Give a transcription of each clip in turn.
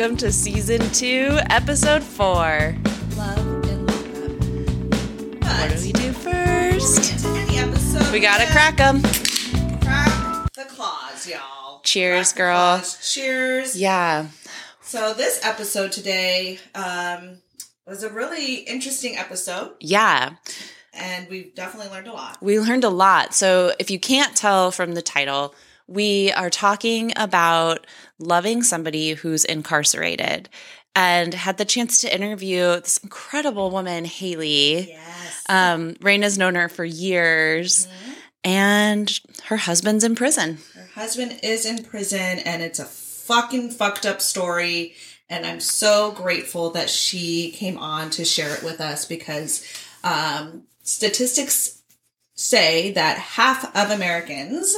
Welcome to season two, episode four. Love and lockup. What do we do first? episode. We gotta crack them. crack the claws, y'all. Cheers, Crack girl. Cheers. Yeah. So this episode today um, was a really interesting episode, Yeah. and we've definitely learned a lot. We learned a lot. So, if you can't tell from the title, we are talking about loving somebody who's incarcerated and had the chance to interview this incredible woman, Haley. Yes. Um, Raina's known her for years, and her husband's in prison. Her husband is in prison, and it's a fucking fucked up story. And I'm so grateful that she came on to share it with us because um, statistics say that half of Americans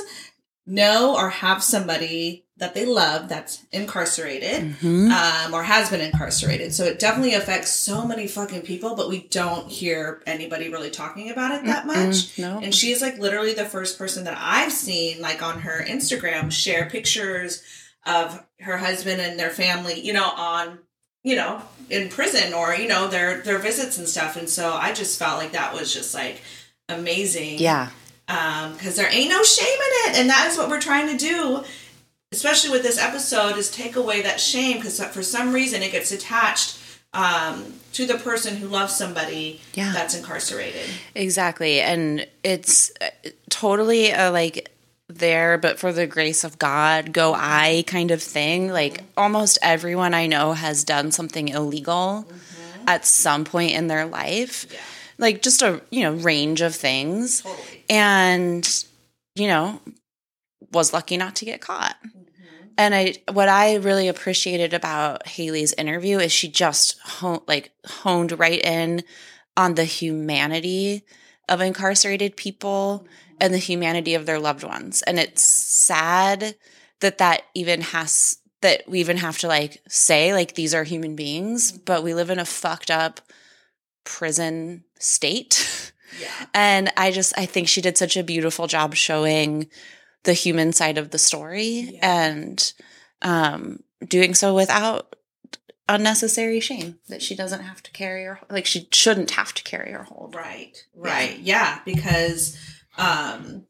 know or have somebody that they love that's incarcerated Mhm. um, or has been incarcerated. So it definitely affects so many fucking people, but we don't hear anybody really talking about it that much. No. And she is like literally the first person that I've seen, like on her Instagram, share pictures of her husband and their family, you know, on, you know, in prison or, you know, their their visits and stuff. And so I just felt like that was just like amazing Yeah. Um because there ain't no shame in it and that is what we're trying to do especially with this episode is take away that shame because for some reason it gets attached um to the person who loves somebody Yeah. that's incarcerated Exactly. And it's uh, totally a like there, but for the grace of God, go I kind of thing. Like almost everyone I know has done something illegal at some point in their life. Yeah. Like just a, you know, range of things. totally And, you know, was lucky not to get caught. Mm-hmm. And I, what I really appreciated about Haley's interview is she just hon- like honed right in on the humanity of incarcerated people mm-hmm. and the humanity of their loved ones. And it's sad that that even has that we even have to like say like these are human beings, mm-hmm. but we live in a fucked up prison state. yeah And I just I think she did such a beautiful job showing the human side of the story Yeah. and um doing so without unnecessary shame that she doesn't have to carry her like she shouldn't have to carry her hold. right right yeah because um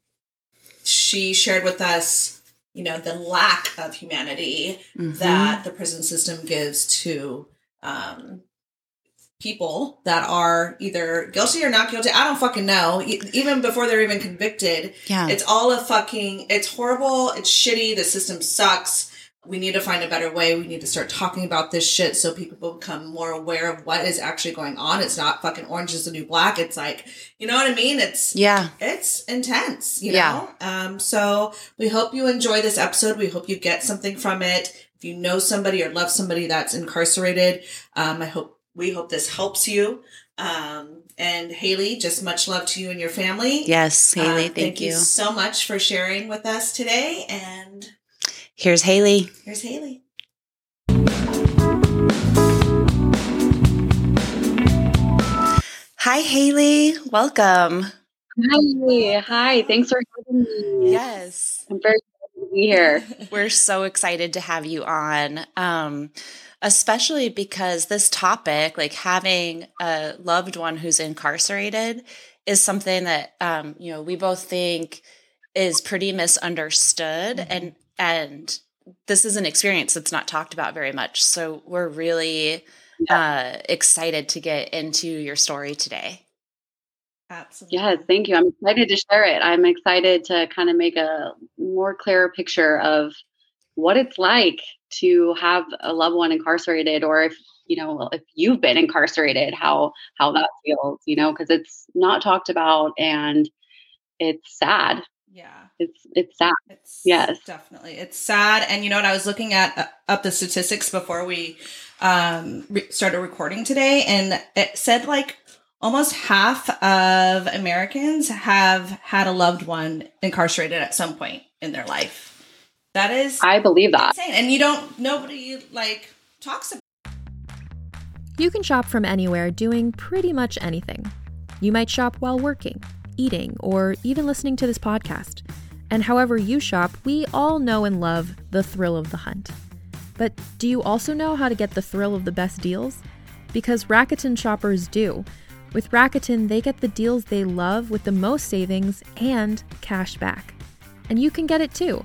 she shared with us you know the lack of humanity Mhm. that the prison system gives to um, people that are either guilty or not guilty. I don't fucking know. Even before they're even convicted, yeah. it's all a fucking. It's horrible. It's shitty. The system sucks. We need to find a better way. We need to start talking about this shit so people become more aware of what is actually going on. It's not fucking orange is the new black. It's like, you know what I mean? It's yeah. it's intense, you Yeah. know? Um, so we hope you enjoy this episode. We hope you get something from it. If you know somebody or love somebody that's incarcerated, um, I hope we hope this helps you. Um, and Haley, just much love to you and your family. Yes, Haley, Uh, thank, you. so much for sharing with us today. And Here's Haley. here's Haley. Hi Haley. Welcome. Hi, hi. Thanks for having me. Yes. I'm very glad to be here. We're so excited to have you on. Um, especially because this topic, like having a loved one who's incarcerated, is something that um, you know we both think is pretty misunderstood, and and this is an experience that's not talked about very much. So we're really uh, excited to get into your story today. Absolutely. Yes, thank you. I'm excited to share it. I'm excited to kind of make a more clearer picture of what it's like to have a loved one incarcerated or if you know if you've been incarcerated how how that feels you know because it's not talked about and it's sad Yeah. it's it's sad It's Yes. definitely. It's sad. And you know what? I was looking at uh, up the statistics before we um, re- started recording today, and it said like almost half of Americans have had a loved one incarcerated at some point in their life. That is I believe that. insane, and you don't. Nobody like talks about. You can shop from anywhere doing pretty much anything. You might shop while working, eating, or even listening to this podcast. And however you shop, we all know and love the thrill of the hunt. But do you also know how to get the thrill of the best deals? Because Rakuten shoppers do. With Rakuten, they get the deals they love with the most savings and cash back. And you can get it too.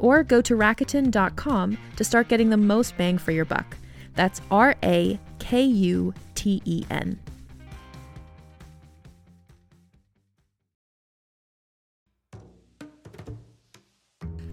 Or go to Rakuten.com to start getting the most bang for your buck. That's R A K U T E N.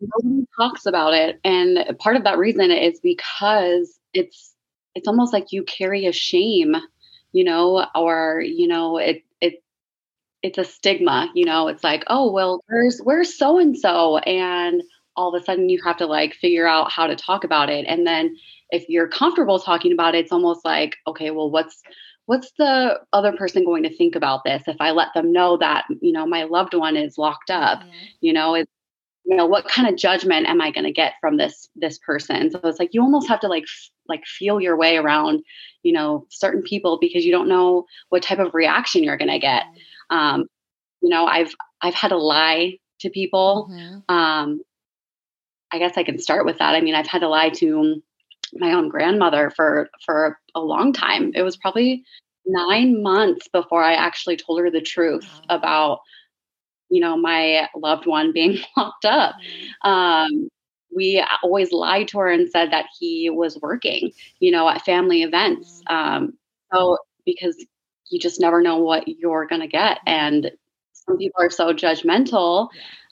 Nobody talks about it. And part of that reason is because it's it's almost like you carry a shame you know or you know it it it's a stigma you know it's like oh well where's where's so and so and all of a sudden you have to like figure out how to talk about it. And then if you're comfortable talking about it it's almost like okay well what's what's the other person going to think about this? If i let them know that you know my loved one is locked up Mhm. you know it's you know what kind of judgment am i going to get from this this person? So it's like you almost have to like f- like feel your way around you know certain people because you don't know what type of reaction you're going to get um you know i've i've had to lie to people. Mhm. um i guess i can start with that. I mean i've had to lie to my own grandmother for for a long time. It was probably nine months before i actually told her the truth Wow. about you know my loved one being locked up um, we always lied to her and said that he was working, you know, at family events. Um, so because you just never know what you're going to get, and some people are so judgmental,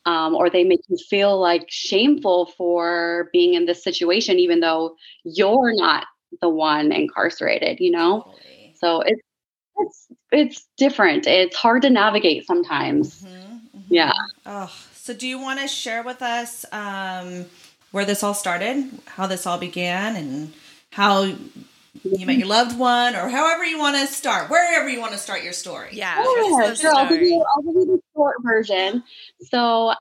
um, or they make you feel like shameful for being in this situation, even though you're not the one incarcerated. You know, Totally. so it's it's it's different. It's hard to navigate sometimes. Mhm, mhm. Yeah. Oh, so do you want to share with us um, where this all started, how this all began, and how you met your loved one, or however you want to start, wherever you want to start your story? Yeah. Yeah, sure. I'll give, you, I'll give you the short version. So,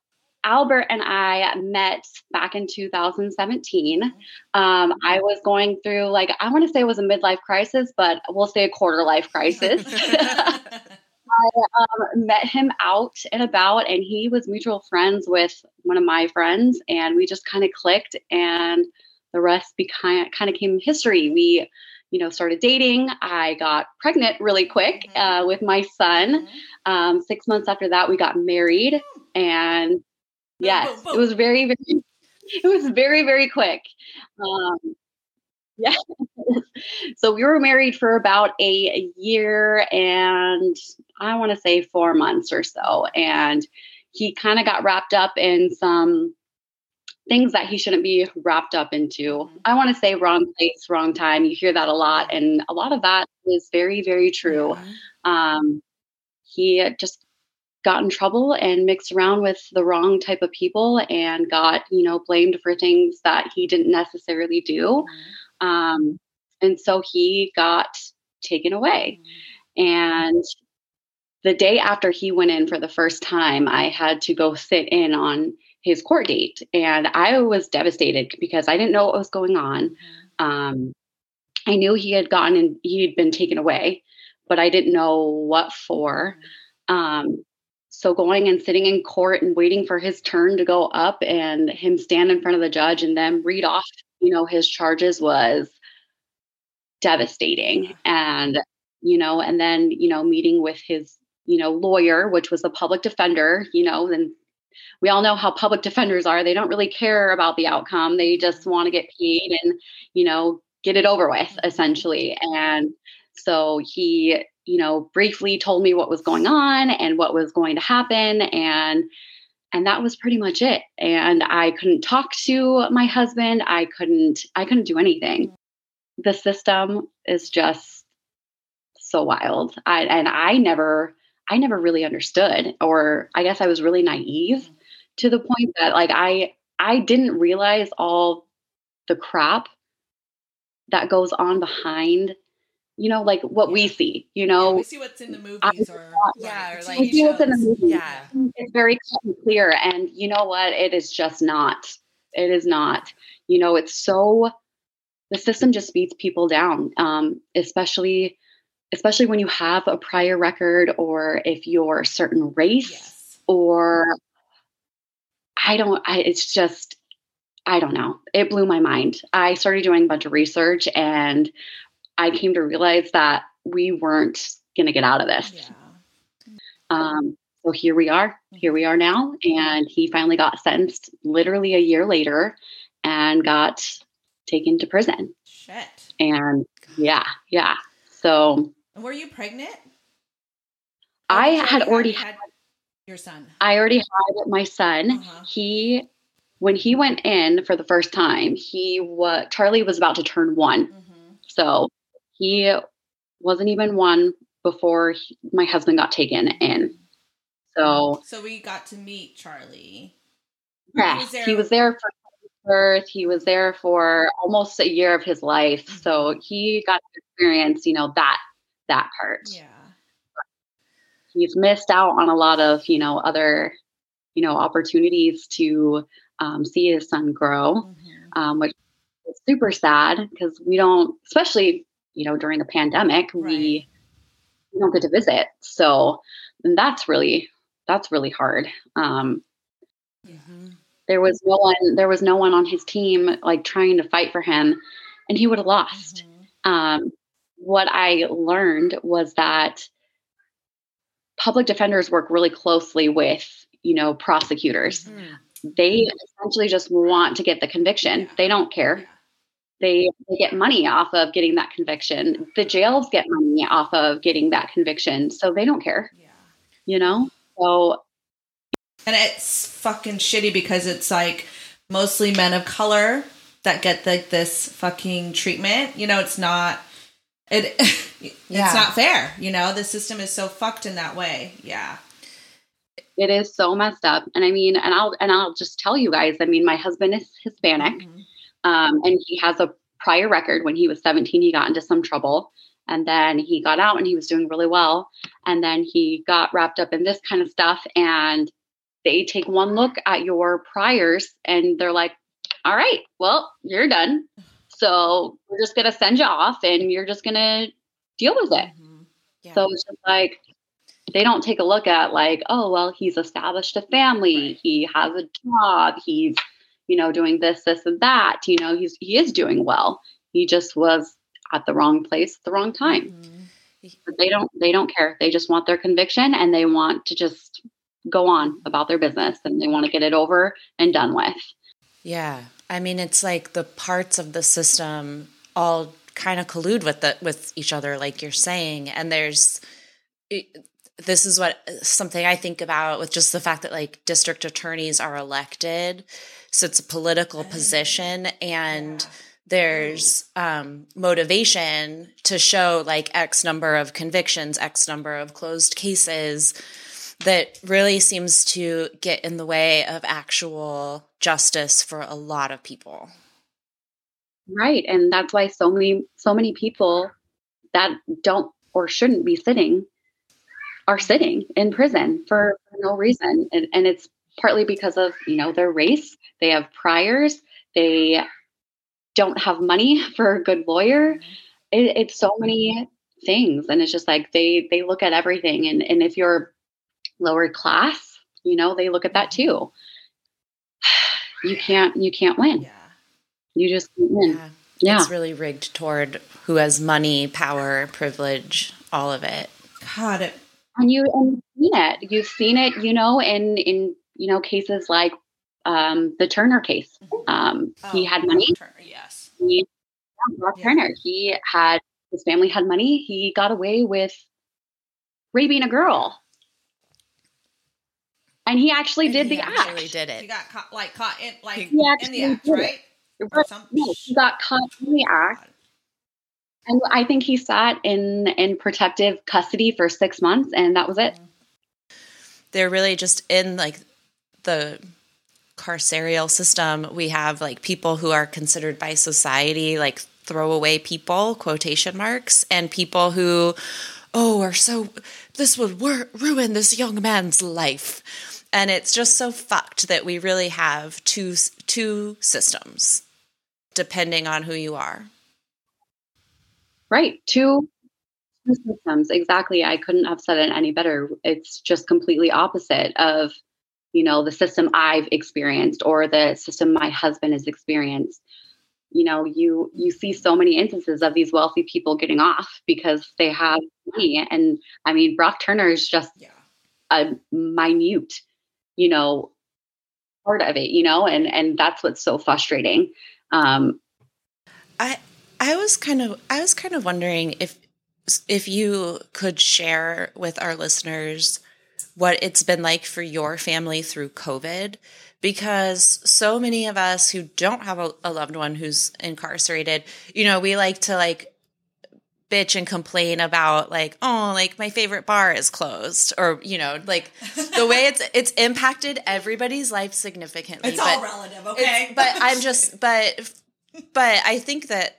Albert and I met back in 2017. Um, I was going through, like, I want to say it was a midlife crisis, but we'll say a quarter life crisis. um, met him out and about, and he was mutual friends with one of my friends, and we just kind of clicked, and the rest became kind of came history. We, you know, started dating. I got pregnant really quick uh, with my son. Um, six months after that, we got married, and yes, boom, it was very, very, it was very, very quick. Um, yeah. so we were married for about a year and I want to say four months or so. And he kind of got wrapped up in some things that he shouldn't be wrapped up into. I want to say wrong place, wrong time. You hear that a lot. And a lot of that is very, very true. Um, he just got in trouble and mixed around with the wrong type of people and got you know blamed for things that he didn't necessarily do um, and so he got taken away. And the day after he went in for the first time i had to go sit in on his court date. And i was devastated because i didn't know what was going on. Um, i knew he had gotten and he had been taken away but i didn't know what for. Um, so going and sitting in court and waiting for his turn to go up and him stand in front of the judge and then read off, you know, his charges was devastating. And, you know, and then, you know, meeting with his, you know, lawyer, which was the public defender, you know, and we all know how public defenders are. They don't really care about the outcome. They just mm-hmm. want to get paid and, you know, get it over with essentially. Mm-hmm. And so he you know, briefly told me what was going on and what was going to happen and and that was pretty much it. And I couldn't talk to my husband. I couldn't I couldn't do anything. The system is just so wild. I and I never I never really understood or I guess I was really naive to the point that like I I didn't realize all the crap that goes on behind you know, like what we see, you know. Yeah, we see what's in the movies or yeah, or like we see what's in the movies. Yeah. It's very clear. And you know what? It is just not. It is not. You know, it's so the system just beats people down. Um, especially especially when you have a prior record or if you're a certain race yes. or I don't I it's just I don't know. It blew my mind. I started doing a bunch of research and I came to realize that we weren't going to get out of this. Yeah. Um, so here we are. Here we are now. And he finally got sentenced literally a year later and got taken to prison. Shit. And yeah, yeah. So were you pregnant? I had already had your son. I already had my son. Uh-huh. He when he went in for the first time, he was Charlie was about to turn one. Mm-hmm. So he wasn't even one before he, my husband got taken in. So, so we got to meet Charlie. Yeah, he was there, he was there for birth. He was there for almost a year of his life. So he got to experience, you know, that that part. Yeah. He's missed out on a lot of, you know, other, you know, opportunities to um, see his son grow, mm-hmm. um, which is super sad because we don't, especially you know, during a pandemic, right. we, we don't get to visit. So that's really, that's really hard. Um, mm-hmm. There was no one, there was no one on his team like trying to fight for him and he would have lost. Mm-hmm. Um, what I learned was that public defenders work really closely with, you know, prosecutors. Mm-hmm. They essentially just want to get the conviction. Yeah. They don't care. Yeah they, they get money off of getting that conviction. The jails get money off of getting that conviction. So they don't care. Yeah. You know? So and it's fucking shitty because it's like mostly men of color that get like this fucking treatment. You know, it's not it it's yeah. not fair. You know, the system is so fucked in that way. Yeah. It is so messed up. And I mean, and I'll and I'll just tell you guys, I mean, my husband is Hispanic. Mm-hmm. Um, and he has a prior record. When he was 17, he got into some trouble. And then he got out and he was doing really well. And then he got wrapped up in this kind of stuff. And they take one look at your priors and they're like, all right, well, you're done. So we're just going to send you off and you're just going to deal with it. Mm-hmm. Yeah. So it's just like, they don't take a look at like, oh, well, he's established a family, right. he has a job, he's you know, doing this, this, and that. You know, he's he is doing well. He just was at the wrong place at the wrong time. Mm-hmm. But they don't they don't care. They just want their conviction and they want to just go on about their business and they want to get it over and done with. Yeah. I mean, it's like the parts of the system all kind of collude with the with each other like you're saying and there's this is what something I think about with just the fact that like district attorneys are elected. So it's a political position and there's um, motivation to show like X number of convictions, X number of closed cases that really seems to get in the way of actual justice for a lot of people. Right. And that's why so many so many people that don't or shouldn't be sitting are sitting in prison for, for no reason. And, and it's partly because of, you know, their race. They have priors. They don't have money for a good lawyer. Mm-hmm. It, it's so many things. And it's just like they they look at everything. And and if you're lower class, you know, they look at that mm-hmm. too. You can't you can't win. Yeah. You just can't win. Yeah. Yeah. It's really rigged toward who has money, power, privilege, all of it. God, it, and you and you've seen it you've seen it you know in in you know cases like um the turner case um he oh, had money Turner, yes. he yeah, Yeah. turner he had his family had money he got away with raping a girl and he actually And did he the Actually act did it. He got caught, like caught in, like He in actually the act, did it. right? Or some- no, he got caught in the act and i think he sat in in protective custody for six months and that was it They're really just in like the carceral system. We have like people who are considered by society like throwaway people, quotation marks, and people who, oh, are so, this would wor- ruin this young man's life. And it's just so fucked that we really have two two systems depending on who you are. Right. Two systems. Exactly. I couldn't have said it any better. It's just completely opposite of, you know, the system I've experienced or the system my husband has experienced. You know, you you see so many instances of these wealthy people getting off because they have money. And I mean, Brock Turner is just Yeah. a minute, you know, part of it, you know, and and that's what's so frustrating. Um, I I was kind of I was kind of wondering if if you could share with our listeners what it's been like for your family through COVID because so many of us who don't have a, a loved one who's incarcerated, you know, we like to like bitch and complain about like oh like my favorite bar is closed or you know like the way it's it's impacted everybody's life significantly It's all but- relative, okay? but I'm just, but, but I think that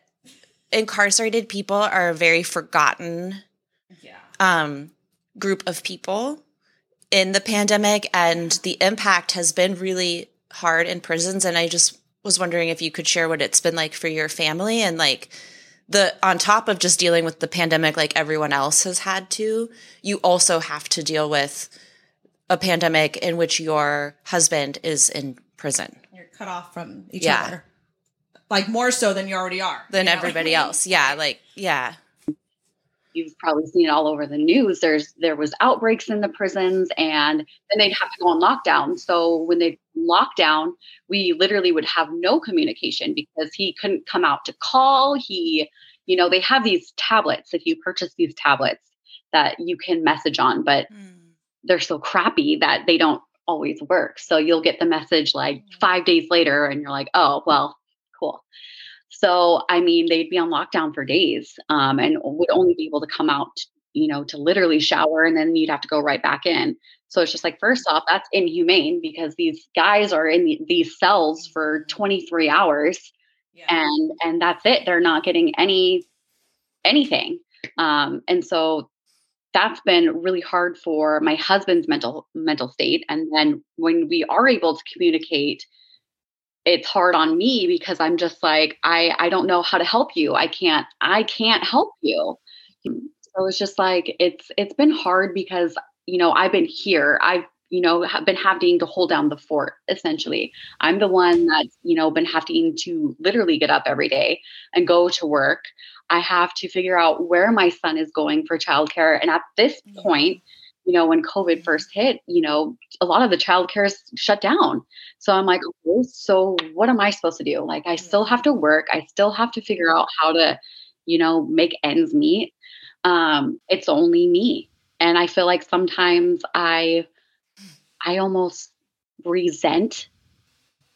incarcerated people are a very forgotten yeah. um, group of people in the pandemic, and the impact has been really hard in prisons. And I just was wondering if you could share what it's been like for your family and like the on top of just dealing with the pandemic like everyone else has had to, you also have to deal with a pandemic in which your husband is in prison. You're cut off from each Yeah. other. Like more so than you already are. than you know? everybody else. Yeah, like yeah. you've probably seen it all over the news. There's there was outbreaks in the prisons, and then they'd have to go on lockdown. So when they lockdown, we literally would have no communication because he couldn't come out to call. He, you know, they have these tablets. If you purchase these tablets that you can message on, but hmm. they're so crappy that they don't always work. So you'll get the message like hmm. five days later, and you're like, oh well, cool. So, I mean, they'd be on lockdown for days um, and would only be able to come out, you know, to literally shower and then you'd have to go right back in. So it's just like, first off, that's inhumane because these guys are in the, these cells for 23 hours Yeah. and and that's it. They're not getting any anything. Um, and so that's been really hard for my husband's mental mental state. And then when we are able to communicate, it's hard on me because I'm just like, I I don't know how to help you. I can't I can't help you. So it's just like it's it's been hard because you know I've been here. I've you know have been having to hold down the fort essentially. I'm the one that's you know been having to literally get up every day and go to work. I have to figure out where my son is going for childcare. And at this mm. point, you know, when COVID first hit, you know, a lot of the childcare is shut down. So I'm like, okay, so what am I supposed to do? Like, I still have to work. I still have to figure out how to, you know, make ends meet. Um, it's only me. And I feel like sometimes I, I almost resent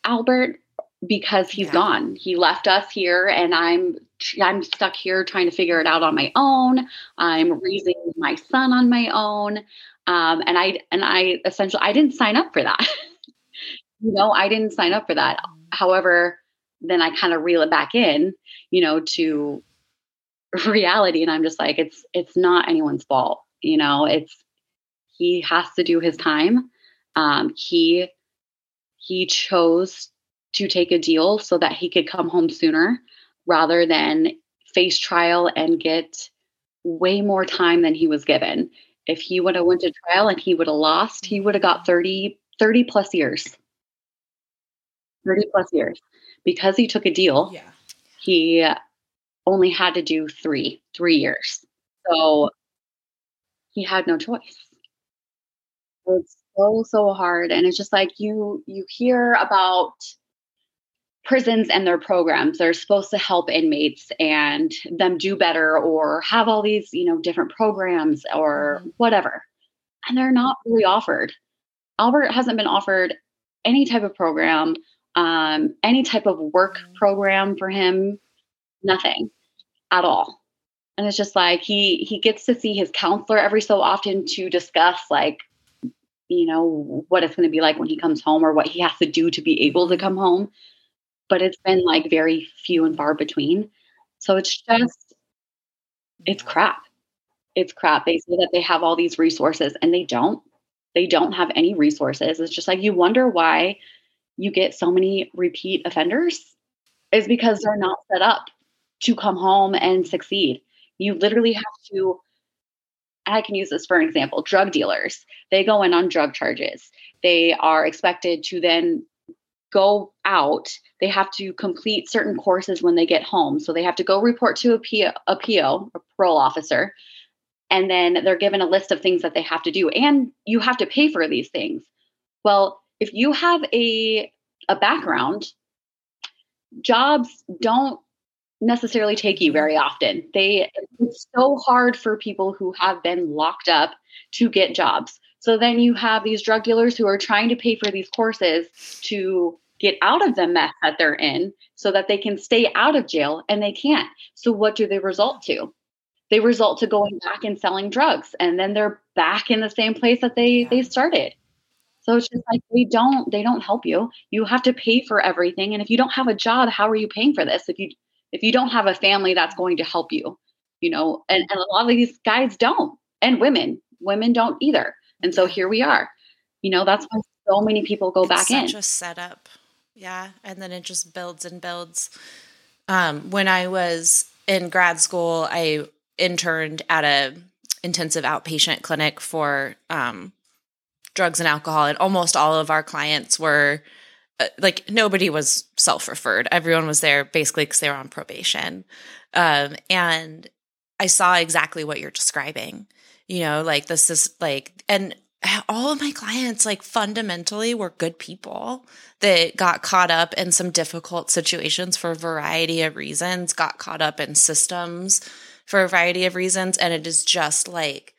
Albert because he's Yeah. gone. He left us here and I'm I'm stuck here trying to figure it out on my own. I'm raising my son on my own. Um, and I and I essentially I didn't sign up for that. you know, I didn't sign up for that. However, then I kind of reel it back in, you know, to reality and I'm just like it's it's not anyone's fault, you know. It's he has to do his time. Um he he chose to take a deal so that he could come home sooner rather than face trial and get way more time than he was given. If he would have went to trial and he would have lost, he would have got 30 30 plus years. 30 plus years. Because he took a deal, Yeah. he only had to do 3 3 years. So he had no choice. It's so so hard and it's just like you you hear about prisons and their programs. They're supposed to help inmates and them do better or have all these you know different programs or whatever. And they're not really offered. Albert hasn't been offered any type of program um, any type of work program for him nothing at all. And it's just like he he gets to see his counselor every so often to discuss like you know what it's going to be like when he comes home or what he has to do to be able to come home but it's been like very few and far between. So it's just it's crap. It's crap. They say that they have all these resources and they don't. They don't have any resources. It's just like you wonder why you get so many repeat offenders? Is because they're not set up to come home and succeed. You literally have to I can use this for an example drug dealers. They go in on drug charges. They are expected to then go out. They have to complete certain courses when they get home. So they have to go report to a PO, a PO, a parole officer, and then they're given a list of things that they have to do. And you have to pay for these things. Well, if you have a a background, jobs don't necessarily take you very often. They it's so hard for people who have been locked up to get jobs. So then you have these drug dealers who are trying to pay for these courses to get out of the mess that they're in so that they can stay out of jail and they can't. So what do they result to? They result to going back and selling drugs and then they're back in the same place that they they started. So it's just like they don't they don't help you. You have to pay for everything and if you don't have a job, how are you paying for this? If you if you don't have a family that's going to help you, you know, and, and a lot of these guys don't, and women, women don't either. And so here we are. You know, that's why so many people go It's back in. such a setup. Yeah. And then it just builds and builds. Um, when I was in grad school, I interned at a intensive outpatient clinic for um, drugs and alcohol, and almost all of our clients were uh, like nobody was self-referred. Everyone was there basically because they were on probation, um, and I saw exactly what you're describing. You know, like this is like, and all of my clients, like fundamentally, were good people that got caught up in some difficult situations for a variety of reasons, got caught up in systems for a variety of reasons. And it is just like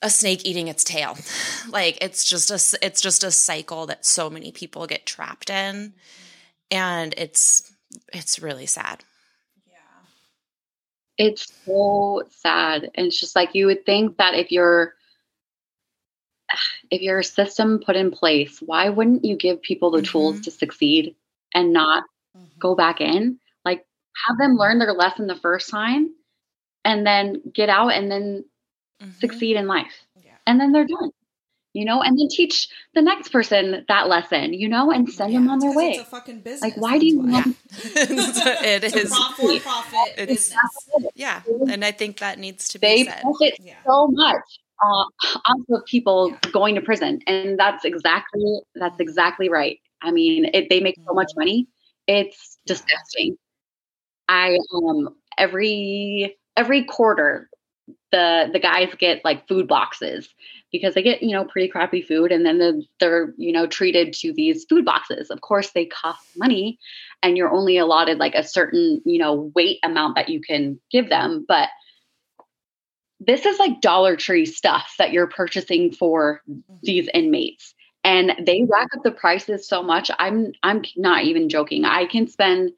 a snake eating its tail. like it's just a, it's just a cycle that so many people get trapped in. And it's, it's really sad. It's so sad. And it's just like you would think that if you're if your system put in place, why wouldn't you give people the tools Mhm. to succeed and not go back in? Like have them learn their lesson the first time and then get out and then Mhm. succeed in life. Yeah. And then they're done. You know, and then teach the next person that lesson, you know, and send them on their way. It's a fucking business. Like, why do you that's want- Yeah. it It's a is. prof- profit It's- business. Yeah. And I think that needs to be they said. it Yeah. so much uh, onto of people Yeah. going to prison, and that's exactly that's exactly right. I mean, it, they make so much money; it's disgusting. I um every every quarter the the guys get like food boxes because they get you know pretty crappy food and then they're, they're you know treated to these food boxes of course they cost money and you're only allotted like a certain you know weight amount that you can give them but this is like dollar tree stuff that you're purchasing for mm-hmm. these inmates and they rack up the prices so much. I'm I'm not even joking. I can spend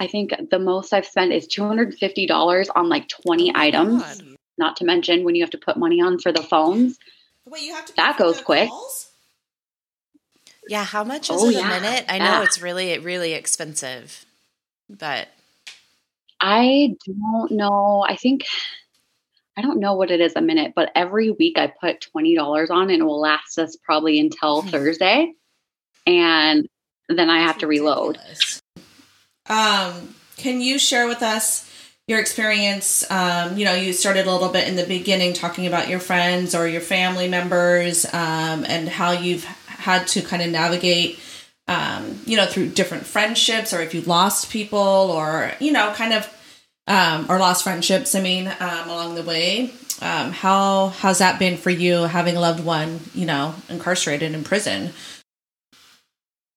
I think the most I've spent is $250 on like 20 items. God. Not to mention when you have to put money on for the phones. Wait, you have to that goes quick. Calls? Yeah, how much is oh, it a yeah. minute? I know it's really really expensive. But I don't know. I think I don't know what it is a minute, but every week I put $20 on and it will last us probably until Thursday. And then I have to reload. Um, can you share with us your experience? Um, you know, you started a little bit in the beginning talking about your friends or your family members um, and how you've had to kind of navigate, um, you know, through different friendships or if you lost people or, you know, kind of um, or lost friendships. I mean, um, along the way. Um, how how's that been for you, having a loved one, you know, incarcerated in prison?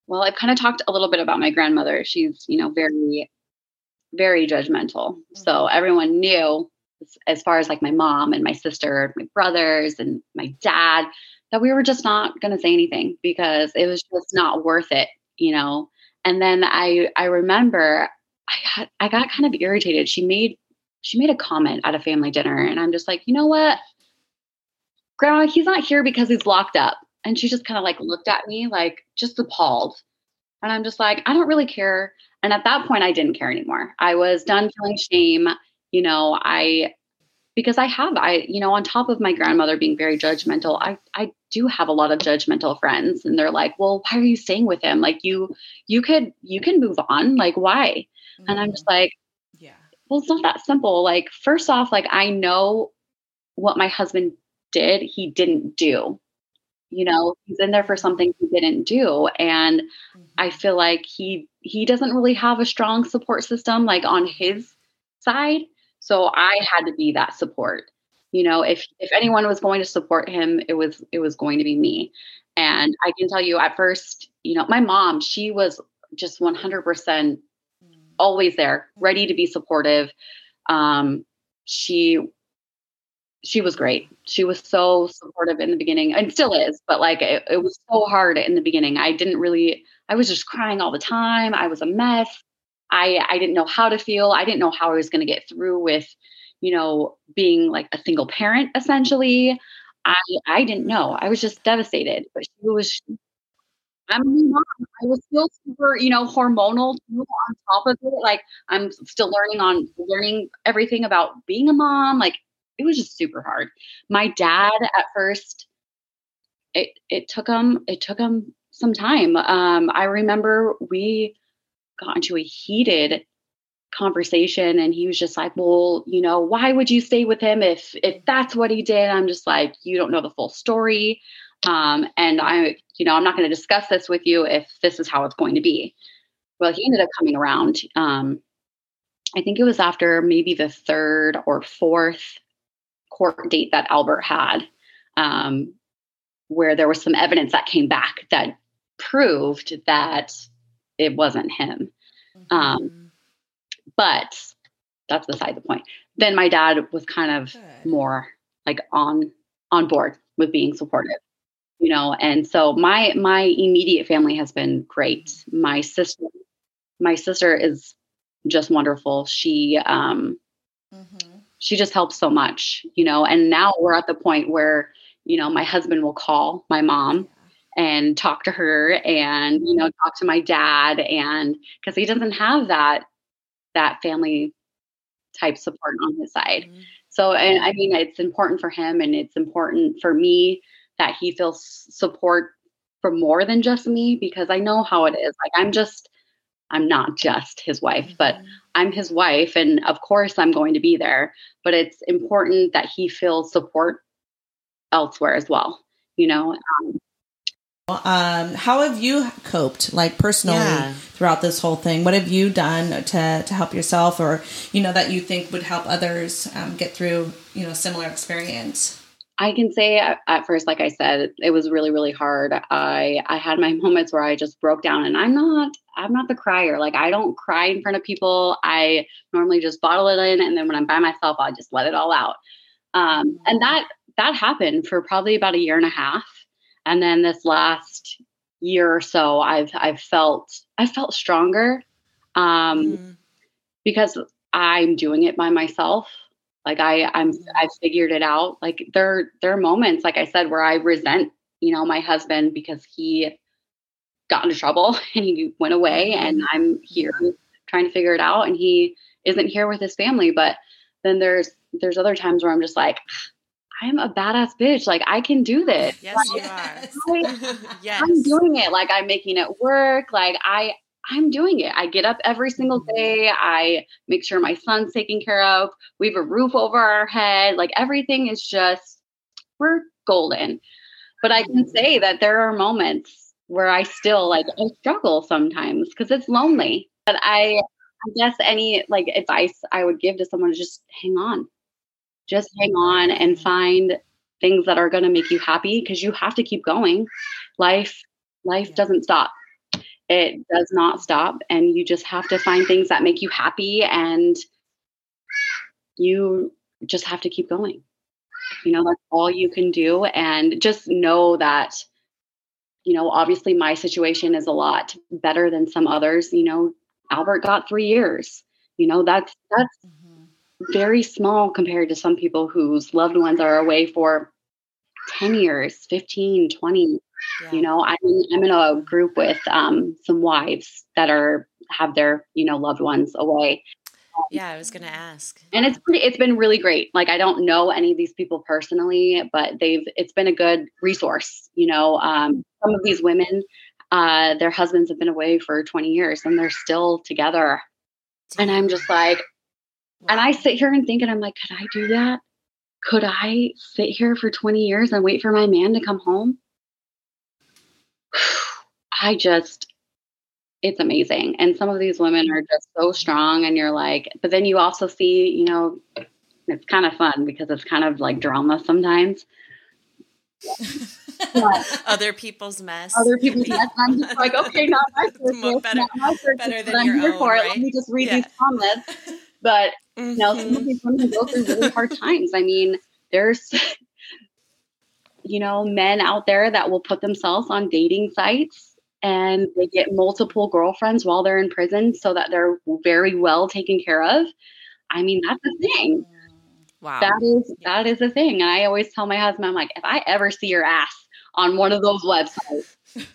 Well, I've kind of talked a little bit about my grandmother. She's, you know, very, very judgmental. So mm-hmm. everyone knew, as far as like my mom and my sister, my brothers and my dad, that we were just not going to say anything because it was just not worth it, you know. And then I I remember I got I got kind of irritated. She made she made a comment at a family dinner, and I'm just like, you know what, Grandma, he's not here because he's locked up. And she just kind of like looked at me like just appalled. And I'm just like, I don't really care. And at that point, I didn't care anymore. I was done feeling shame. You know, I because I have I you know on top of my grandmother being very judgmental, I I do have a lot of judgmental friends and they're like, "Well, why are you staying with him? Like you you could you can move on. Like why?" Mm-hmm. And I'm just mm-hmm. like, yeah. Well, it's not that simple. Like, first off, like I know what my husband did, he didn't do. You know, he's in there for something he didn't do. And mm-hmm. I feel like he he doesn't really have a strong support system like on his side. So I had to be that support. You know, if if anyone was going to support him, it was it was going to be me. And I can tell you at first, you know, my mom, she was just 100% always there, ready to be supportive. Um, she she was great. She was so supportive in the beginning and still is, but like it, it, was so hard in the beginning. I didn't really I was just crying all the time. I was a mess. I I didn't know how to feel. I didn't know how I was going to get through with, you know, being like a single parent essentially. I I didn't know. I was just devastated. But she was I'm a new mom. I was still super, you know, hormonal on top of it. Like I'm still learning on learning everything about being a mom. Like it was just super hard. My dad at first, it it took him it took him some time. Um, I remember we got into a heated conversation and he was just like well you know why would you stay with him if if that's what he did i'm just like you don't know the full story um, and I, you know, I'm not going to discuss this with you if this is how it's going to be. Well, he ended up coming around. Um, I think it was after maybe the third or fourth court date that Albert had, um, where there was some evidence that came back that proved that it wasn't him. Mm-hmm. Um, but that's beside the point. Then my dad was kind of Good. more like on on board with being supportive you know and so my my immediate family has been great my sister my sister is just wonderful she um mm-hmm. She just helps so much you know and now we're at the point where you know my husband will call my mom and talk to her and you know talk to my dad and because he doesn't have that that family type support on his side mm-hmm. so and i mean it's important for him and it's important for me that he feels support for more than just me because I know how it is. Like I'm just I'm not just his wife, mm-hmm. but I'm his wife and of course I'm going to be there, but it's important that he feels support elsewhere as well, you know. Um, um, how have you coped like personally yeah. throughout this whole thing what have you done to, to help yourself or you know that you think would help others um, get through you know similar experience I can say at, first, like I said, it was really, really hard. I I had my moments where I just broke down, and I'm not I'm not the crier. Like I don't cry in front of people. I normally just bottle it in, and then when I'm by myself, I just let it all out. Um, and that that happened for probably about a year and a half. And then this last year or so, I've I've felt I felt stronger um, Mm. because I'm doing it by myself. Like I I'm I've figured it out. Like there there are moments, like I said, where I resent you know my husband because he got into trouble and he went away, mm-hmm. and I'm here trying to figure it out, and he isn't here with his family. But then there's there's other times where I'm just like. Ah, I'm a badass bitch. Like I can do this. Yes, Yes. you are. I, yes. I'm doing it. Like I'm making it work. Like I I'm doing it. I get up every single mm-hmm. day. I make sure my son's taken care of. We have a roof over our head. Like everything is just we're golden. But I can mm-hmm. say that there are moments where I still like I struggle sometimes because it's lonely. But I I guess any like advice I would give to someone is just hang on. Just hang on and find things that are going to make you happy because you have to keep going. Life life Yeah. doesn't stop. It does not stop and you just have to find things that make you happy and you just have to keep going. You know, that's all you can do and just know that you know, obviously my situation is a lot better than some others, you know, Albert got 3 years. You know, that's that's Mhm. very small compared to some people whose loved ones are away for 10 years 15 20 Yeah. you know i'm in, I'm in a group with um, some wives that are have their you know loved ones away Yeah, I was gonna ask. and it's pretty it's been really great like i don't know any of these people personally but they've it's been a good resource you know um, some of these women uh, their husbands have been away for 20 years and they're still together and i'm just like and I sit here and think, and I'm like, could I do that? Could I sit here for 20 years and wait for my man to come home? I just, it's amazing. And some of these women are just so strong, and you're like, but then you also see, you know, it's kind of fun because it's kind of like drama sometimes. Other people's mess. other people's mess, I'm just like, okay, not my More circus, better- not my circus, better than but I'm your here own, for it. right? Let me just read Yeah. these comments. But you know, some of Mhm. these women go through really hard times. I mean, there's, you know, men out there that will put themselves on dating sites and they get multiple girlfriends while they're in prison so that they're very well taken care of. I mean, that's a thing. Wow. That is that is a thing. And I always tell my husband, I'm like, if I ever see your ass on one of those websites,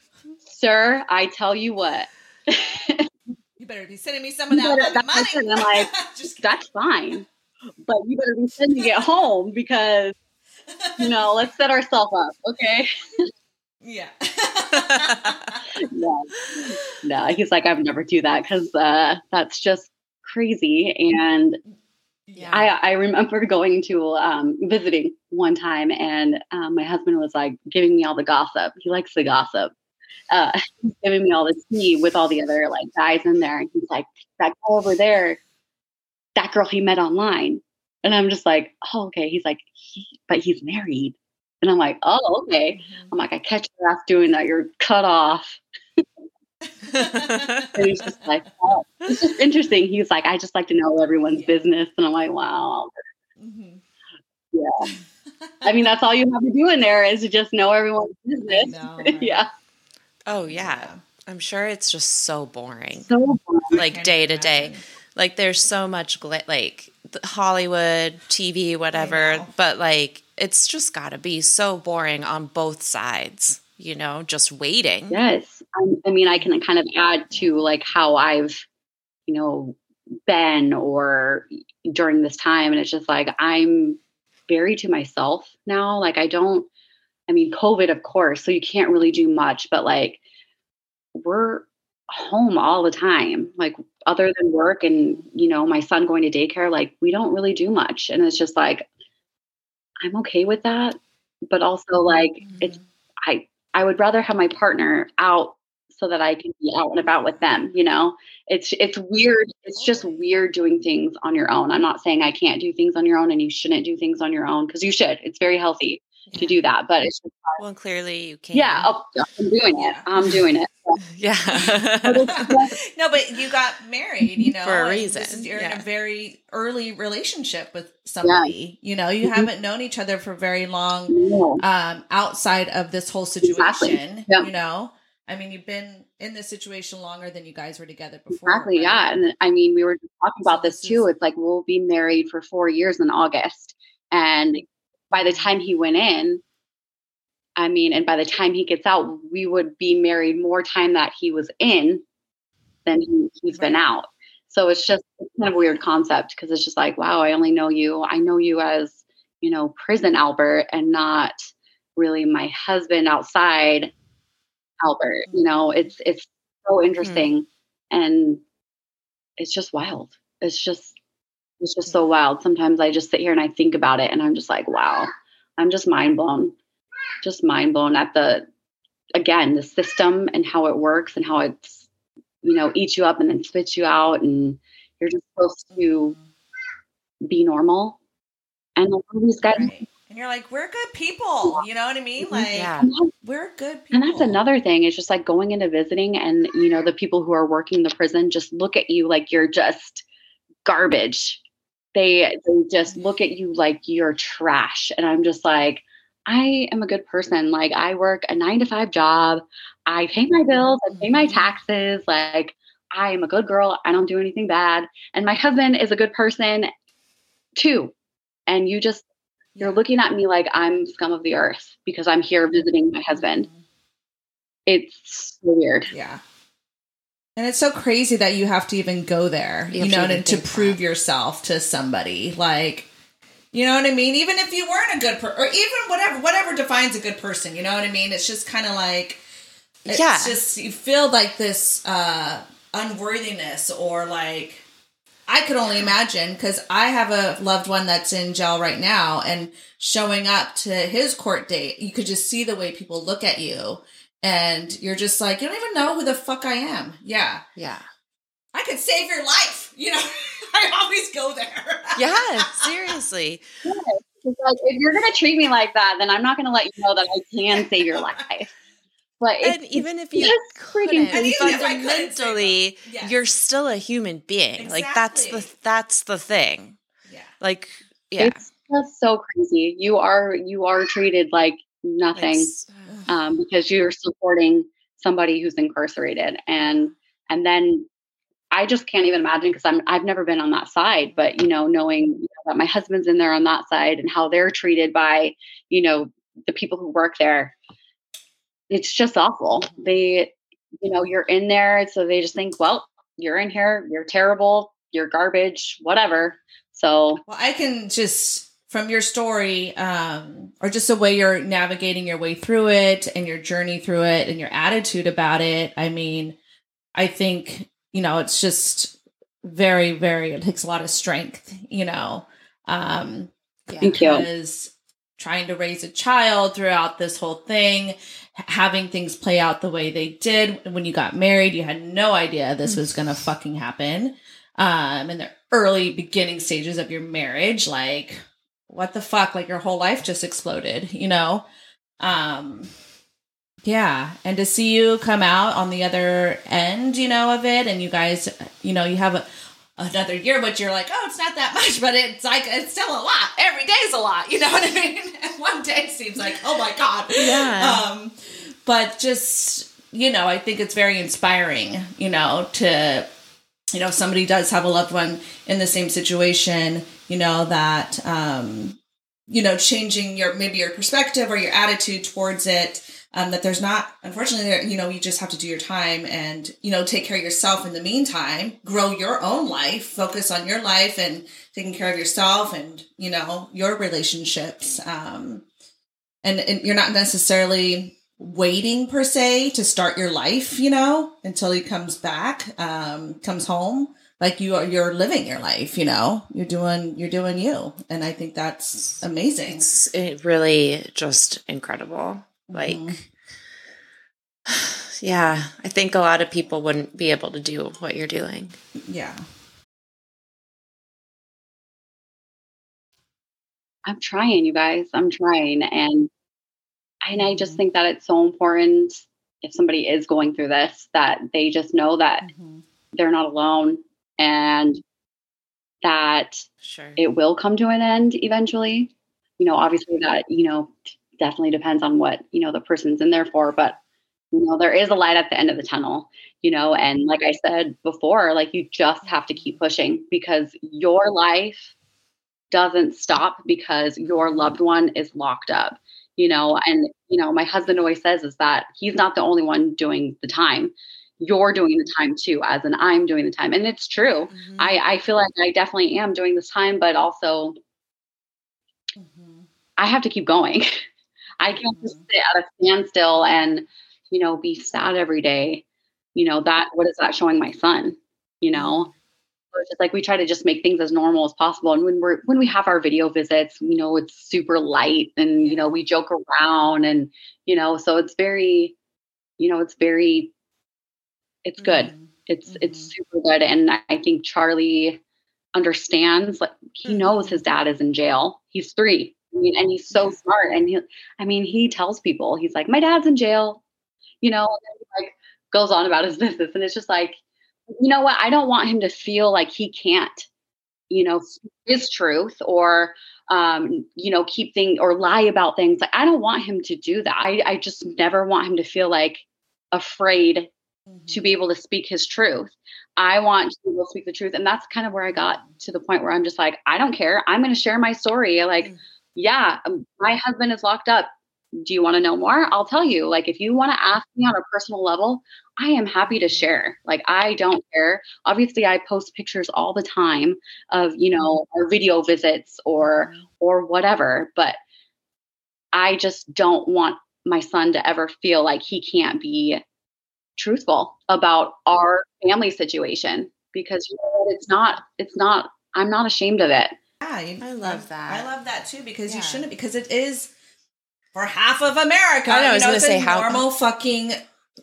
sir, I tell you what, You better be sending me some of that, You better- on the that's what I said, money. I'm like, Just that's fine. But you better be sending it home because you know, let's set ourselves up, okay? Yeah. no, no. He's like, I would never do that because uh, that's just crazy. And Yeah. I, I remember going to um, visiting one time, and um, my husband was like giving me all the gossip. He likes the gossip. Uh, he's giving me all the tea with all the other like guys in there, and he's like, "That girl over there, that girl he met online." And I'm just like, "Oh, okay." He's like, he, "But he's married," and I'm like, "Oh, okay." I'm like, "I catch your ass doing that. You're cut off." And he's just like, oh. "It's just interesting." He's like, "I just like to know everyone's Yeah. business," and I'm like, "Wow." Mhm. Yeah. I mean, that's all you have to do in there is to just know everyone's business. know, right? yeah. oh yeah. I'm sure it's just so boring. So boring. Like day to day. Like there's so much like Hollywood, TV, whatever, but like it's just got to be so boring on both sides, you know, just waiting. Yes. Um, I mean, I can kind of add to like how I've, you know, been or during this time. And it's just like I'm very to myself now. Like, I don't, I mean, COVID, of course, so you can't really do much, but like we're home all the time. Like, other than work and, you know, my son going to daycare, like we don't really do much. And it's just like, I'm okay with that. But also, like, it's mm-hmm. I I would rather have my partner out so that I can be out and about with them, you know. It's it's weird. It's just weird doing things on your own. I'm not saying I can't do things on your own and you shouldn't do things on your own because you should. It's very healthy to do that, but it's just, Well, clearly you can. yeah, oh, I'm doing it. I'm doing it. Yeah. no, but you got married, you know, For a reason, this is- you're in a very early relationship with somebody. You know, you Mhm. haven't known each other for very long No. um, outside of this whole situation. Exactly. Yeah. You know, I mean, you've been in this situation longer than you guys were together before. Exactly. right? Yeah. And I mean, we were talking about this this too. It's like we'll be married for four years in August. And by the time he went in, I mean, and by the time he gets out, we would be married more time that he was in than he, he's been out. So it's just it's kind of a weird concept because it's just like, wow, I only know you. I know you as, you know, prison Albert and not really my husband outside Albert. You know, mm-hmm. it's it's so mm-hmm. interesting and it's just wild. It's just it's just so mm-hmm. wild. Sometimes I just sit here and I think about it and I'm just like, wow. I'm just mind blown. Just mind blown at the again, the system and how it works and how it's you know, eats you up and then spits you out and you're just supposed to be normal. And a lot of these guys Right. And you're like, we're good people. You know what I mean? Mm-hmm. Like, Yeah. we're good people. And that's another thing. It's just like going into visiting, and you know, the people who are working the prison just look at you like you're just garbage. They they just look at you like you're trash. And I'm just like, I am a good person. Like I work a nine to five job. I pay my bills. I pay my mm-hmm. taxes. Like I am a good girl. I don't do anything bad. And my husband is a good person too. And you just you're looking at me like I'm scum of the earth because I'm here visiting my husband. Mm-hmm. It's so weird. Yeah. And it's so crazy that you have to even go there, You you, know, to, to prove that. yourself to somebody. Like, you know what I mean? Even if you weren't a good person, or even whatever, whatever defines a good person, you know what I mean? It's just kind of like, it's Yeah. just, you feel like this uh, unworthiness or like, I could only imagine because I have a loved one that's in jail right now and showing up to his court date, you could just see the way people look at you. And you're just like, you don't even know who the fuck I am. Yeah. Yeah. I could save your life. You know, I always go there. Yeah. Seriously. It's like if you're gonna treat me like that, then I'm not gonna let you know that I can save your life. But And it's, even if you just freaking couldn't, And even if I couldn't save fundamentally, yes. you're still a human being. Like that's the that's the thing. Yeah. Like yeah. it's just so crazy. You are you are treated like nothing It's- um, because you're supporting somebody who's incarcerated, and and then I just can't even imagine because I'm I've never been on that side, but you know, knowing that my husband's in there on that side and how they're treated by you know the people who work there, it's just awful. They, you know, you're in there, so they just think, well, you're in here, you're terrible, you're garbage, whatever. So Well, I can just from your story, um, or just the way you're navigating your way through it and your journey through it and your attitude about it. I mean, I think, you know, it's just very, very, it takes a lot of strength, you know. Um, yeah. Thank you. because trying to raise a child throughout this whole thing, having things play out the way they did when you got married, you had no idea this was going to fucking happen. Um, in the early beginning stages of your marriage, like what the fuck, like your whole life just exploded, you know? Um, yeah. And to see you come out on the other end, you know, of it, and you guys, you know, you have a, another year, but you're like, oh, it's not that much, but it's like it's still a lot. Every day's a lot. You know what I mean? One day seems like, oh my god. Yeah. Um, but just you know, I think it's very inspiring. You know, to you know, if somebody does have a loved one in the same situation. You know that um, you know, changing your maybe your perspective or your attitude towards it. Um, that there's not, unfortunately, there, you know, you just have to do your time and, you know, take care of yourself in the meantime, grow your own life, focus on your life and taking care of yourself and, you know, your relationships. Um, and, and you're not necessarily waiting per se to start your life, you know, until he comes back, um, comes home. Like you are, you're living your life, you know, you're doing, you're doing you. And I think that's amazing. It's it really just incredible. Like, Mhm. yeah, I think a lot of people wouldn't be able to do what you're doing. Yeah. I'm trying, you guys. I'm trying. And and I just think that it's so important if somebody is going through this, that they just know that Mhm. they're not alone and that Sure. it will come to an end eventually. You know, obviously that, you know, definitely depends on what, you know, the person's in there for, but you know, there is a light at the end of the tunnel, you know, and like I said before, like you just have to keep pushing because your life doesn't stop because your loved one is locked up, you know, and you know, my husband always says is that he's not the only one doing the time. You're doing the time too, as in I'm doing the time. And it's true. Mhm. I, I feel like I definitely am doing this time, but also Mhm. I have to keep going. I can't just sit at a standstill and, you know, be sad every day. You know, that what is that showing my son? You know? So it's just like we try to just make things as normal as possible. And when we're when we have our video visits, you know, it's super light and you know, we joke around and you know, so it's very, you know, it's very it's good. Mhm. It's it's Mhm. super good. And I think Charlie understands like he knows his dad is in jail. He's three. I mean, and he's so smart. And he I mean, he tells people, he's like, My dad's in jail, you know, and then he like goes on about his business. And it's just like, you know what? I don't want him to feel like he can't, you know, his truth or um, you know, keep things or lie about things. Like I don't want him to do that. I, I just never want him to feel like afraid to be able to speak his truth. I want to be speak the truth. And that's kind of where I got to the point where I'm just like, I don't care. I'm going to share my story. Like, Mm. Yeah, um, my husband is locked up. Do you want to know more? I'll tell you. Like, if you want to ask me on a personal level, I am happy to share. Like, I don't care. Obviously, I post pictures all the time of, you know, our video visits or, or whatever, but I just don't want my son to ever feel like he can't be truthful about our family situation because you know it's not it's not i'm not ashamed of it Yeah, you- I love that. I love that too because Yeah. you shouldn't because it is for half of America. I know, I you was know, it's a say how- normal fucking.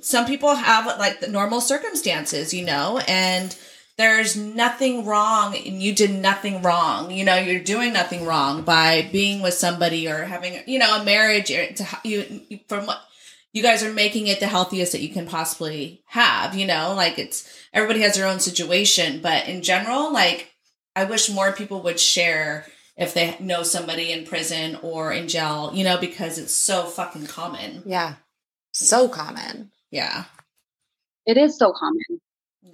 Some people have like the normal circumstances, you know, and there's nothing wrong, and you did nothing wrong. You know, you're doing nothing wrong by being with somebody or having, you know, a marriage. Eh, to you, you- from what you guys are making it the healthiest that you can possibly have. You know, like it's everybody has their own situation, but in general, like I wish more people would share if they know somebody in prison or in jail, you know, because it's so fucking common. Yeah. So common. Yeah. it is so common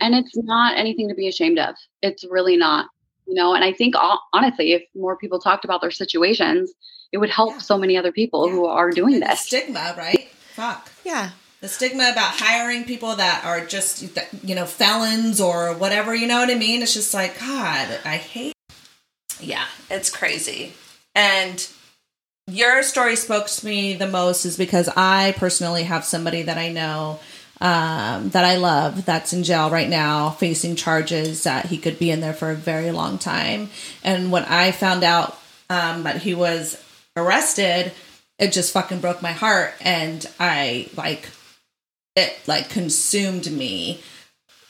and it's not anything to be ashamed of it's really not you know and i think hon- honestly if more people talked about their situations it would help Yeah. so many other people who are doing And this stigma, right? Fuck. Yeah. The stigma about hiring people that are just, you know, felons or whatever, you know what I mean? It's just like, God, I hate. Yeah, it's crazy. And your story spoke to me the most is because I personally have somebody that I know um, that I love that's in jail right now facing charges that he could be in there for a very long time. And when I found out um, that he was arrested, it just fucking broke my heart. And I like, it like consumed me.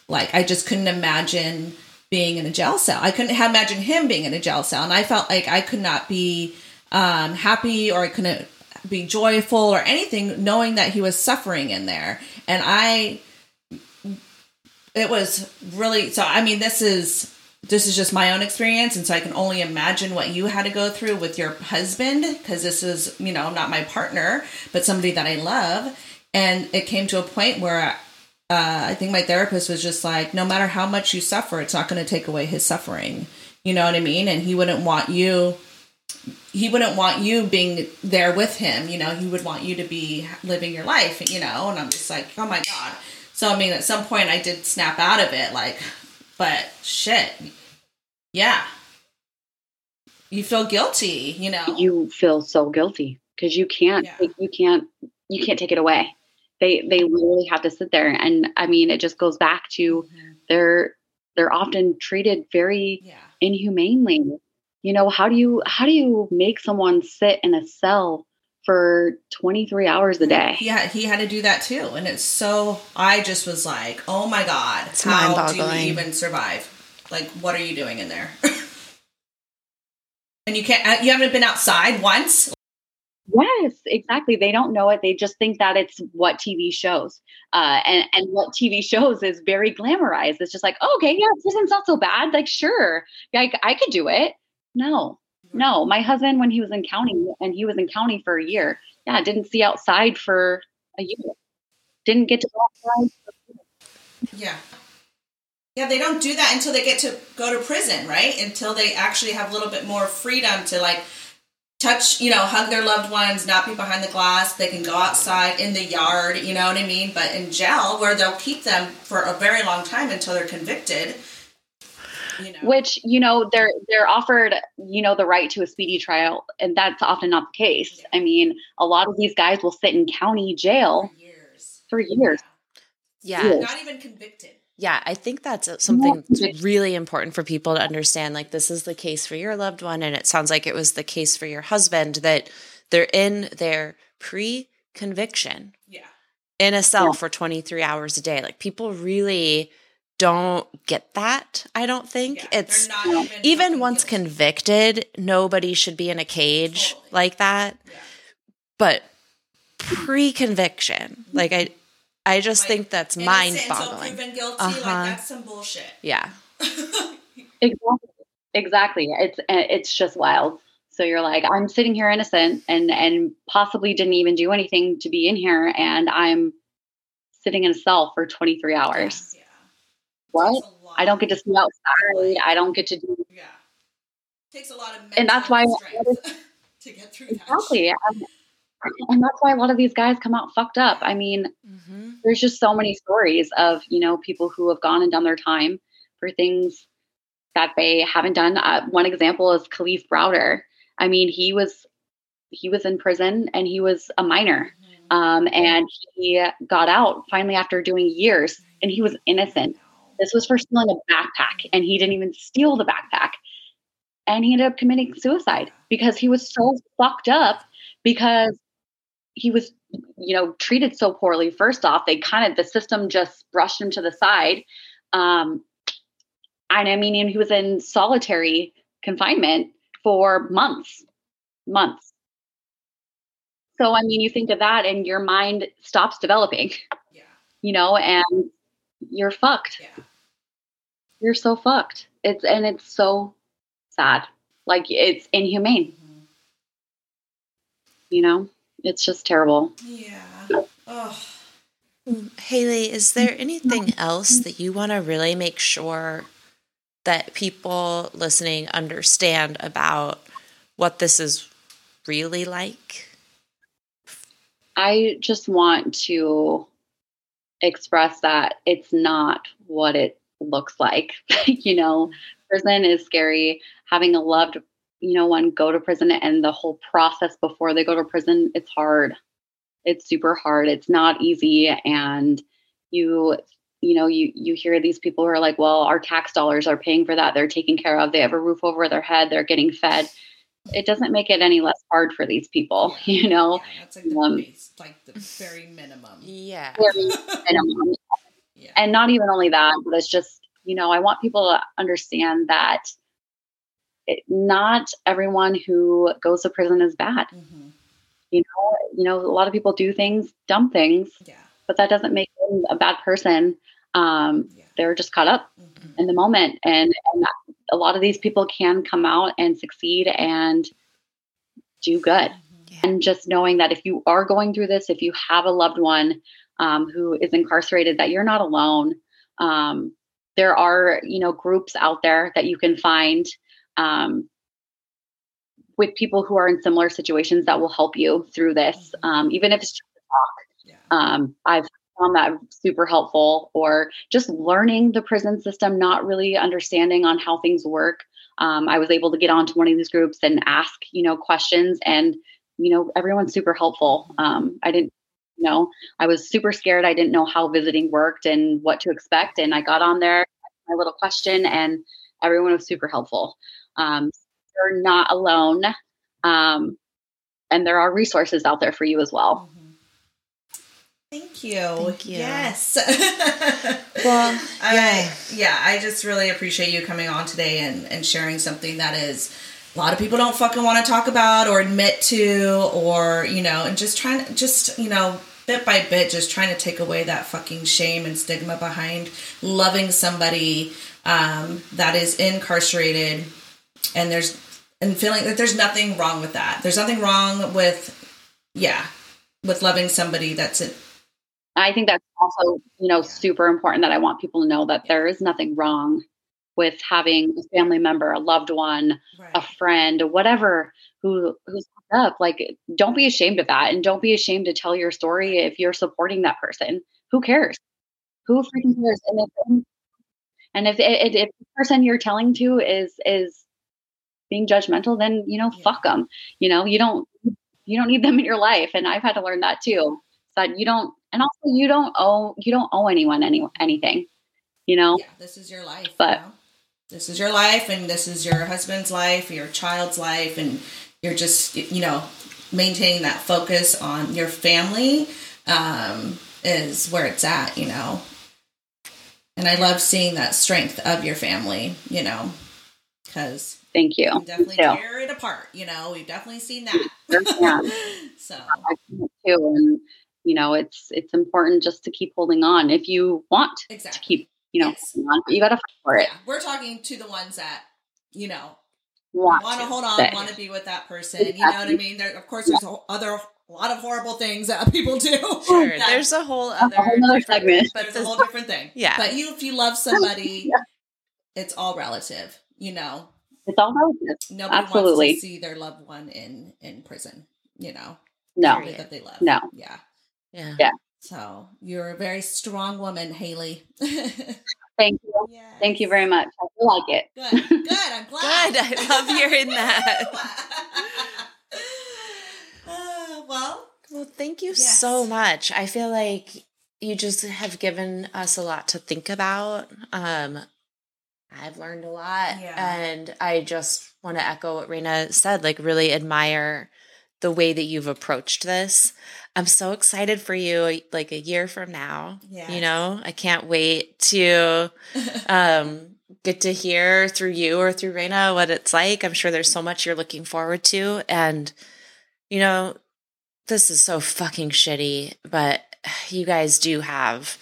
Like, I just couldn't imagine being in a jail cell. I couldn't imagine him being in a jail cell. And I felt like I could not be um, happy or I couldn't be joyful or anything knowing that he was suffering in there. And I, it was really, so I mean, this is, this is just my own experience. And so I can only imagine what you had to go through with your husband because this is, you know, not my partner, but somebody that I love. And it came to a point where uh, I think my therapist was just like, no matter how much you suffer, it's not going to take away his suffering. You know what I mean? And he wouldn't want you, he wouldn't want you being there with him. You know, he would want you to be living your life, you know? And I'm just like, oh my God. So, I mean, at some point I did snap out of it, like, but shit. Yeah. You feel guilty, you know? you feel so guilty because you can't Yeah. you can't you can't take it away they they literally have to sit there and i mean it just goes back to Mhm. they're they're often treated very Yeah. inhumanely you know how do you how do you make someone sit in a cell for 23 hours a day Yeah, he had to do that too. And it's so, I just was like, oh my God, It's how do you even survive? Like, what are you doing in there? and you can't, uh, you haven't been outside once? Yes, exactly. They don't know it. They just think that it's what TV shows. Uh, and, and what TV shows is very glamorized. It's just like, oh, okay, yeah, prison's not so bad. Like, sure, like, I could do it. No, no. My husband, when he was in county and he was in county for a year, yeah, didn't see outside for a year. Didn't get to go outside. Yeah. Yeah, they don't do that until they get to go to prison, right? Until they actually have a little bit more freedom to like touch, you know, hug their loved ones, not be behind the glass. They can go outside in the yard, you know what I mean? But in jail, where they'll keep them for a very long time until they're convicted. You know. Which you know they're they're offered you know the right to a speedy trial, and that's often not the case. Yeah. I mean, a lot of these guys will sit in county jail for years. For years. Yeah, yeah. not even convicted. Yeah, I think that's something that's really important for people to understand. Like, this is the case for your loved one, and it sounds like it was the case for your husband that they're in their pre conviction. Yeah. In a cell yeah. for 23 hours a day. Like, people really don't get that, I don't think. Yeah, it's even, even once convicted, nobody should be in a cage totally. like that. Yeah. But pre conviction, like, I, I just like, think that's mind boggling. Uh-huh. Like, that's some bullshit. Yeah. exactly. Exactly. It's it's just wild. So you're like, I'm sitting here innocent and and possibly didn't even do anything to be in here, and I'm sitting in a cell for 23 hours. Yeah. What? I don't get to see outside. I don't get to do. Yeah. It takes a lot of and that's why to get through exactly and that's why a lot of these guys come out fucked up. I mean, mm-hmm. there's just so many stories of you know people who have gone and done their time for things that they haven't done. Uh, one example is Kalief Browder. I mean, he was he was in prison and he was a minor, mm-hmm. um, and he got out finally after doing years, and he was innocent. This was for stealing a backpack, and he didn't even steal the backpack. And he ended up committing suicide because he was so fucked up because he was you know treated so poorly. First off they kind of the system just brushed him to the side. Um and i mean he was in solitary confinement for months months. So i mean you think of that and your mind stops developing yeah. you know and you're fucked. Yeah. You're so fucked. It's and it's so sad. Like it's inhumane. Mm-hmm. you know it's just terrible. Yeah. Oh. Haley, is there anything else that you want to really make sure that people listening understand about what this is really like? I just want to express that it's not what it looks like. you know, prison is scary. Having a loved you know, one go to prison and the whole process before they go to prison, it's hard. It's super hard. It's not easy. And you, you know, you you hear these people who are like, well, our tax dollars are paying for that. They're taken care of. They have a roof over their head. They're getting fed. It doesn't make it any less hard for these people, you know. Yeah, that's like the, um, base, like the very minimum. Yeah. Very minimum. yeah. And not even only that, but it's just, you know, I want people to understand that not everyone who goes to prison is bad. Mm-hmm. You know, you know, a lot of people do things, dumb things, yeah. but that doesn't make them a bad person. Um, yeah. They're just caught up mm-hmm. in the moment, and, and a lot of these people can come out and succeed and do good. Mm-hmm. And just knowing that if you are going through this, if you have a loved one um, who is incarcerated, that you're not alone. Um, there are, you know, groups out there that you can find um, with people who are in similar situations that will help you through this, mm-hmm. um, even if it's just a talk. Um, I've found that super helpful, or just learning the prison system, not really understanding on how things work. Um, I was able to get onto one of these groups and ask, you know, questions, and you know, everyone's super helpful. Um, I didn't you know, I was super scared. I didn't know how visiting worked and what to expect. And I got on there, my little question, and everyone was super helpful. Um, you're not alone. Um, and there are resources out there for you as well. Mm-hmm. Thank you. Thank you. Yes. well, yeah. I, yeah, I just really appreciate you coming on today and, and sharing something that is a lot of people don't fucking want to talk about or admit to or you know and just trying to just you know bit by bit just trying to take away that fucking shame and stigma behind loving somebody um, that is incarcerated and there's and feeling that there's nothing wrong with that there's nothing wrong with yeah with loving somebody that's it I think that's also, you know, super important that I want people to know that there is nothing wrong with having a family member, a loved one, a friend, whatever who who's up. Like, don't be ashamed of that, and don't be ashamed to tell your story if you're supporting that person. Who cares? Who freaking cares? And if and if, if, if the person you're telling to is is being judgmental, then you know, Yeah. fuck them. You know, you don't you don't need them in your life, and I've had to learn that too. That you don't, and also you don't owe you don't owe anyone any anything. You know, yeah this is your life But- you know? this is your life and this is your husband's life your child's life and you're just you know maintaining that focus on your family um, is where it's at you know and i love seeing that strength of your family you know because thank you. definitely tear it apart you know we've definitely seen that Yeah. so too, and you know, it's it's important just to keep holding on if you want to keep, you know, Yes. on. But you got to fight for it. yeah we're talking to the ones that you know Want, want to hold on, want to be with that person. You know what I mean? There, of course, there's a other a lot of horrible things that people do. Sure, that- there's a whole other a whole nother segment. but there's this, a whole different thing. Yeah. but you, if you love somebody, Yeah. it's all relative. You know, It's all relative. nobody Absolutely. wants to see their loved one in in prison. You know, No, somebody that they love. No. yeah. yeah. Yeah. So you're a very strong woman, Haley. thank you. Thank you very much. I feel like it. Good, good. I'm glad. Good. I love hearing that. Uh, well, Well, thank you Yes. so much. I feel like you just have given us a lot to think about. Um, I've learned a lot, Yeah. and I just want to echo what Raina said. Like, really admire the way that you've approached this. I'm so excited for you. Like a year from now, Yeah. you know, I can't wait to um, get to hear through you or through Raina what it's like. I'm sure there's so much you're looking forward to, and you know, this is so fucking shitty, but you guys do have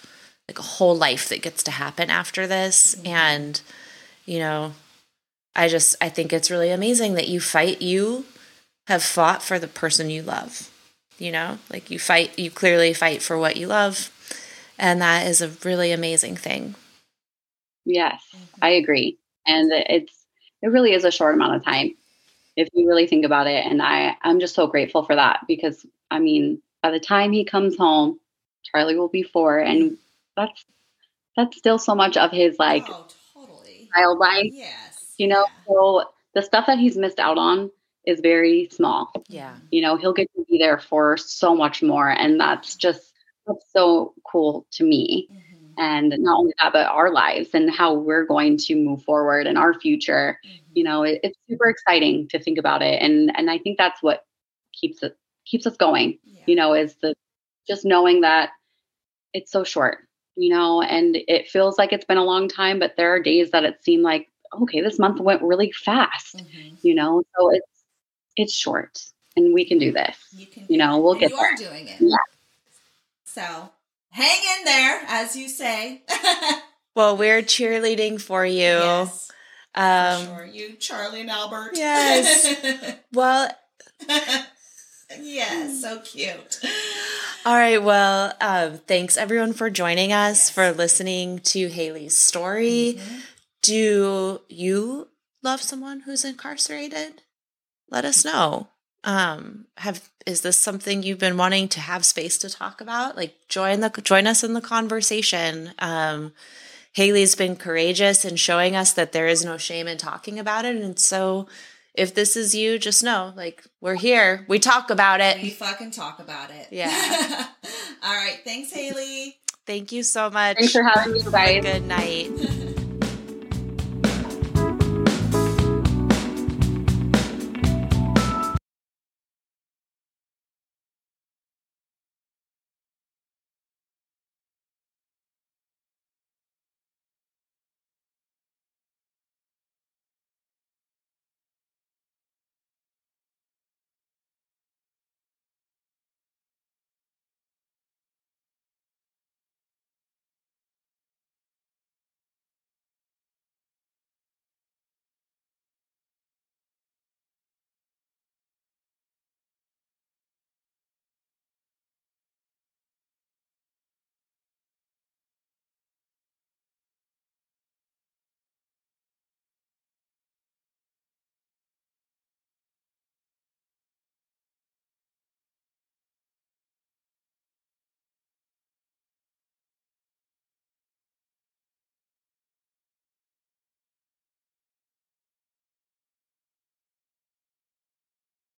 like a whole life that gets to happen after this. Mhm. And, you know, I just, I think it's really amazing that you fight, you have fought for the person you love, you know, like you fight, you clearly fight for what you love. And that is a really amazing thing. Yes, I agree. And it's it really is a short amount of time if you really think about it. And I I'm just so grateful for that because I mean, by the time he comes home, Charlie will be four, and that's that's still so much of his like oh, totally. child life, Yes. you know. Yeah. So the stuff that he's missed out on is very small. Yeah. You know, he'll get to be there for so much more, and that's just that's so cool to me. Mhm. And not only that, but our lives and how we're going to move forward in our future Mhm. you know it, it's super exciting to think about it and and i think that's what keeps it keeps us going Yeah. you know is the just knowing that it's so short you know and it feels like it's been a long time but there are days that it seemed like okay this month went really fast Mhm. you know so it's it's short and we can do this You can. You know, we'll get you there. are doing it. Yeah. So hang in there, as you say. Well, we're cheerleading for you. yes. for Um, sure. You, Charlie and Albert. Yes. well, yes. So cute. All right. Well, um, thanks everyone for joining us, Yes. for listening to Haley's story. Mhm. Do you love someone who's incarcerated? Let us know. Um, have is this something you've been wanting to have space to talk about? Like join the join us in the conversation. Um, Haley's been courageous in showing us that there is no shame in talking about it, and so if this is you, just know like we're here. We talk about it. We fucking talk about it. Yeah. All right. Thanks, Haley. Thank you so much. thanks for having me guys Good night.